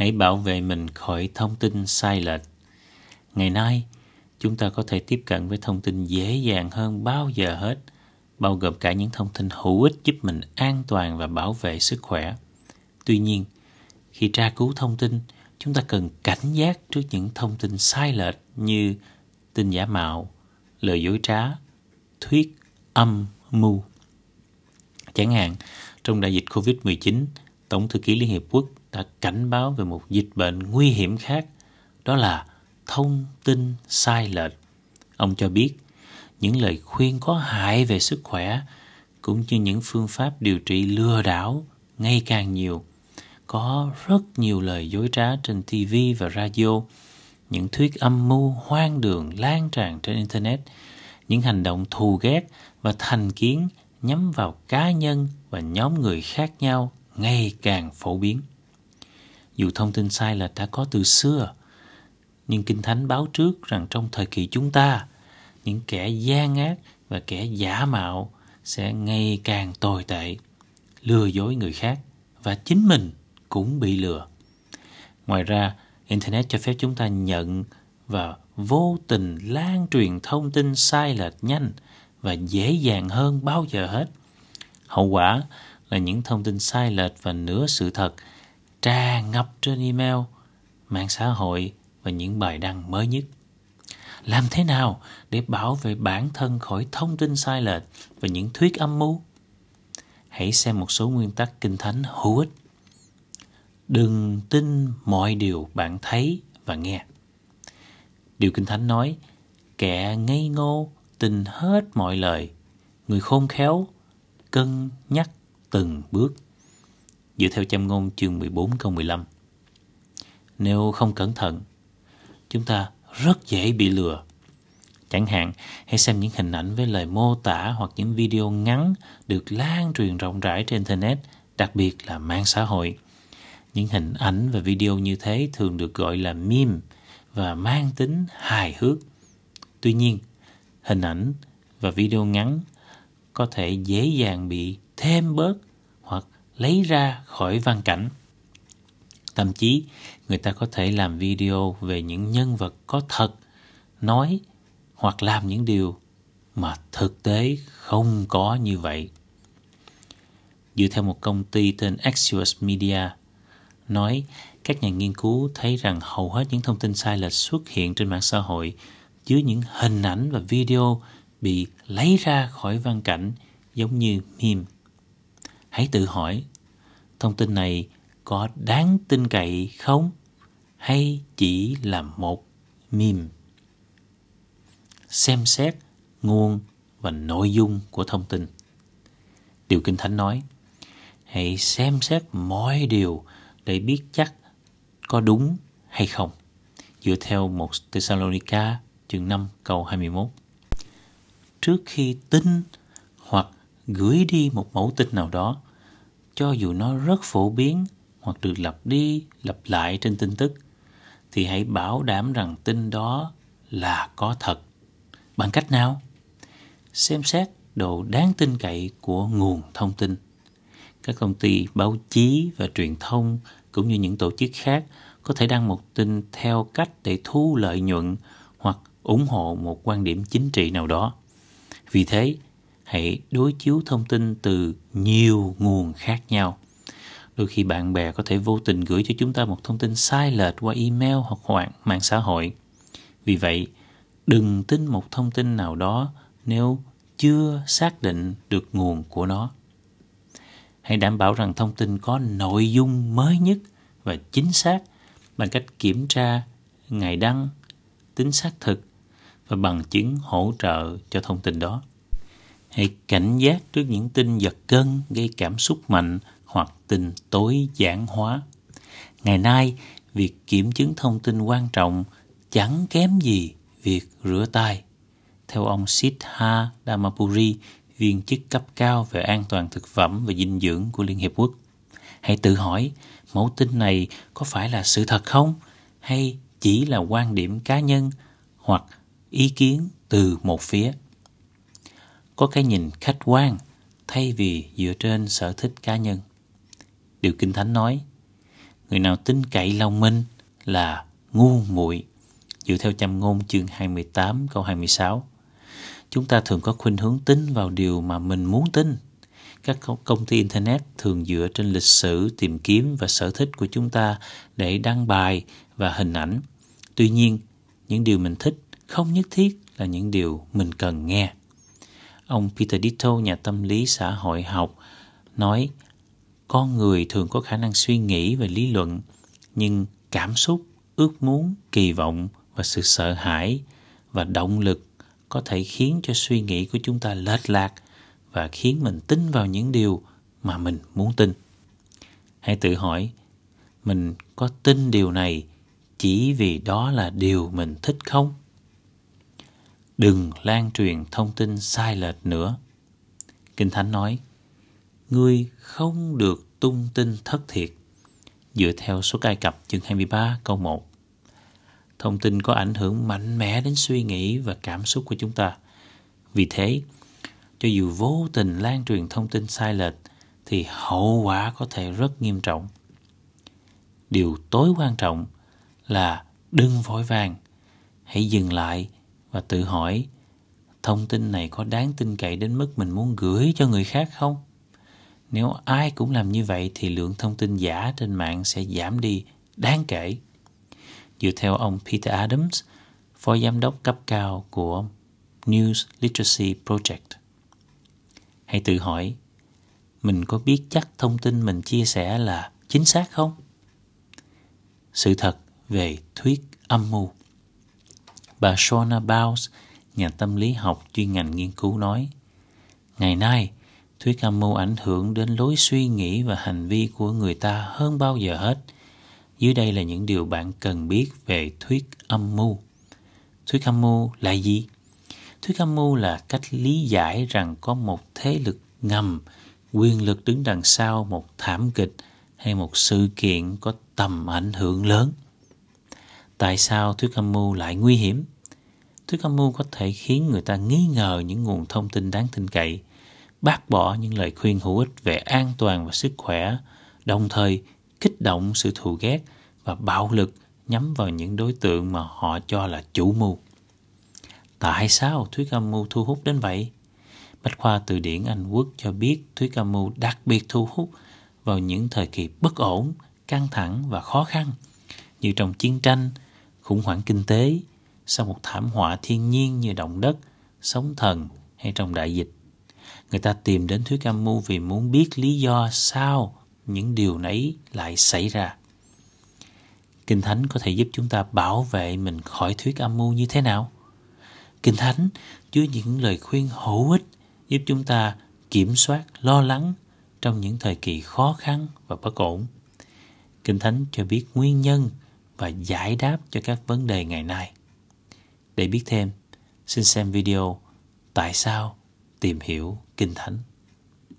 hãy bảo vệ mình khỏi thông tin sai lệch. Ngày nay, chúng ta có thể tiếp cận với thông tin dễ dàng hơn bao giờ hết, bao gồm cả những thông tin hữu ích giúp mình an toàn và bảo vệ sức khỏe. Tuy nhiên, khi tra cứu thông tin, chúng ta cần cảnh giác trước những thông tin sai lệch như tin giả mạo, lời dối trá, thuyết, âm, mưu. Chẳng hạn, trong đại dịch COVID-19, Tổng thư ký Liên Hiệp Quốc đã cảnh báo về một dịch bệnh nguy hiểm khác, đó là thông tin sai lệch. Ông cho biết, những lời khuyên có hại về sức khỏe cũng như những phương pháp điều trị lừa đảo ngày càng nhiều. Có rất nhiều lời dối trá trên TV và radio, những thuyết âm mưu hoang đường lan tràn trên Internet, những hành động thù ghét và thành kiến nhắm vào cá nhân và nhóm người khác nhau ngày càng phổ biến. Dù thông tin sai lệch đã có từ xưa, nhưng Kinh Thánh báo trước rằng trong thời kỳ chúng ta, những kẻ gian ác và kẻ giả mạo sẽ ngày càng tồi tệ, lừa dối người khác và chính mình cũng bị lừa. Ngoài ra, Internet cho phép chúng ta nhận và vô tình lan truyền thông tin sai lệch nhanh và dễ dàng hơn bao giờ hết. Hậu quả là những thông tin sai lệch và nửa sự thật tràn ngập trên email, mạng xã hội và những bài đăng mới nhất. Làm thế nào để bảo vệ bản thân khỏi thông tin sai lệch và những thuyết âm mưu? Hãy xem một số nguyên tắc kinh thánh hữu ích. Đừng tin mọi điều bạn thấy và nghe. Điều kinh thánh nói, kẻ ngây ngô tin hết mọi lời, người khôn khéo cân nhắc từng bước. Dựa theo châm ngôn chương 14 câu 15. Nếu không cẩn thận, chúng ta rất dễ bị lừa. Chẳng hạn, hãy xem những hình ảnh với lời mô tả hoặc những video ngắn được lan truyền rộng rãi trên Internet, đặc biệt là mạng xã hội. Những hình ảnh và video như thế thường được gọi là meme và mang tính hài hước. Tuy nhiên, hình ảnh và video ngắn có thể dễ dàng bị thêm bớt lấy ra khỏi văn cảnh. Thậm chí, người ta có thể làm video về những nhân vật có thật, nói hoặc làm những điều mà thực tế không có như vậy. Dựa theo một công ty tên Axios Media, nói các nhà nghiên cứu thấy rằng hầu hết những thông tin sai lệch xuất hiện trên mạng xã hội chứa những hình ảnh và video bị lấy ra khỏi văn cảnh giống như meme. Hãy tự hỏi, thông tin này có đáng tin cậy không? Hay chỉ là một meme? Xem xét nguồn và nội dung của thông tin. Điều Kinh Thánh nói, hãy xem xét mọi điều để biết chắc có đúng hay không. Dựa theo một Thessalonica chương 5 câu 21. Trước khi tin gửi đi một mẫu tin nào đó, cho dù nó rất phổ biến hoặc được lặp đi lặp lại trên tin tức, thì hãy bảo đảm rằng tin đó là có thật. Bằng cách nào? Xem xét độ đáng tin cậy của nguồn thông tin. Các công ty báo chí và truyền thông cũng như những tổ chức khác có thể đăng một tin theo cách để thu lợi nhuận hoặc ủng hộ một quan điểm chính trị nào đó. Vì thế, hãy đối chiếu thông tin từ nhiều nguồn khác nhau. Đôi khi bạn bè có thể vô tình gửi cho chúng ta một thông tin sai lệch qua email hoặc mạng xã hội. Vì vậy, đừng tin một thông tin nào đó nếu chưa xác định được nguồn của nó. Hãy đảm bảo rằng thông tin có nội dung mới nhất và chính xác bằng cách kiểm tra ngày đăng, tính xác thực và bằng chứng hỗ trợ cho thông tin đó. Hãy cảnh giác trước những tin giật cân gây cảm xúc mạnh hoặc tình tối giản hóa. Ngày nay, việc kiểm chứng thông tin quan trọng chẳng kém gì việc rửa tay. Theo ông Siddha damapuri viên chức cấp cao về an toàn thực phẩm và dinh dưỡng của Liên Hiệp Quốc. Hãy tự hỏi, mẫu tin này có phải là sự thật không? Hay chỉ là quan điểm cá nhân hoặc ý kiến từ một phía? Có cái nhìn khách quan thay vì dựa trên sở thích cá nhân. Điều Kinh Thánh nói, Người nào tin cậy lòng mình là ngu muội. Dựa theo châm ngôn chương 28 câu 26. Chúng ta thường có khuynh hướng tin vào điều mà mình muốn tin. Các công ty Internet thường dựa trên lịch sử tìm kiếm và sở thích của chúng ta để đăng bài và hình ảnh. Tuy nhiên, những điều mình thích không nhất thiết là những điều mình cần nghe. Ông Peter Ditto, nhà tâm lý xã hội học, nói con người thường có khả năng suy nghĩ về lý luận, nhưng cảm xúc, ước muốn, kỳ vọng và sự sợ hãi và động lực có thể khiến cho suy nghĩ của chúng ta lệch lạc và khiến mình tin vào những điều mà mình muốn tin. Hãy tự hỏi, mình có tin điều này chỉ vì đó là điều mình thích không? Đừng lan truyền thông tin sai lệch nữa. Kinh Thánh nói, Ngươi không được tung tin thất thiệt dựa theo số cai Cập chương 23 câu 1. Thông tin có ảnh hưởng mạnh mẽ đến suy nghĩ và cảm xúc của chúng ta. Vì thế, cho dù vô tình lan truyền thông tin sai lệch thì hậu quả có thể rất nghiêm trọng. Điều tối quan trọng là đừng vội vàng, hãy dừng lại và tự hỏi thông tin này có đáng tin cậy đến mức mình muốn gửi cho người khác không? Nếu ai cũng làm như vậy thì lượng thông tin giả trên mạng sẽ giảm đi đáng kể. Dựa theo ông Peter Adams, phó giám đốc cấp cao của News Literacy Project. Hãy tự hỏi, mình có biết chắc thông tin mình chia sẻ là chính xác không? Sự thật về thuyết âm mưu Bà Shona Bowles, nhà tâm lý học chuyên ngành nghiên cứu nói, Ngày nay, thuyết âm mưu ảnh hưởng đến lối suy nghĩ và hành vi của người ta hơn bao giờ hết. Dưới đây là những điều bạn cần biết về thuyết âm mưu. Thuyết âm mưu là gì? Thuyết âm mưu là cách lý giải rằng có một thế lực ngầm, quyền lực đứng đằng sau một thảm kịch hay một sự kiện có tầm ảnh hưởng lớn. Tại sao thuyết âm mưu lại nguy hiểm? Thuyết âm mưu có thể khiến người ta nghi ngờ những nguồn thông tin đáng tin cậy, bác bỏ những lời khuyên hữu ích về an toàn và sức khỏe, đồng thời kích động sự thù ghét và bạo lực nhắm vào những đối tượng mà họ cho là chủ mưu. Tại sao thuyết âm mưu thu hút đến vậy? Bách khoa từ điển Anh Quốc cho biết thuyết âm mưu đặc biệt thu hút vào những thời kỳ bất ổn, căng thẳng và khó khăn, như trong chiến tranh, khủng hoảng kinh tế, sau một thảm họa thiên nhiên như động đất, sóng thần hay trong đại dịch. Người ta tìm đến thuyết âm mưu vì muốn biết lý do sao những điều nấy lại xảy ra. Kinh Thánh có thể giúp chúng ta bảo vệ mình khỏi thuyết âm mưu như thế nào? Kinh Thánh chứa những lời khuyên hữu ích giúp chúng ta kiểm soát lo lắng trong những thời kỳ khó khăn và bất ổn. Kinh Thánh cho biết nguyên nhân và giải đáp cho các vấn đề ngày nay. Để biết thêm, xin xem video Tại sao tìm hiểu Kinh Thánh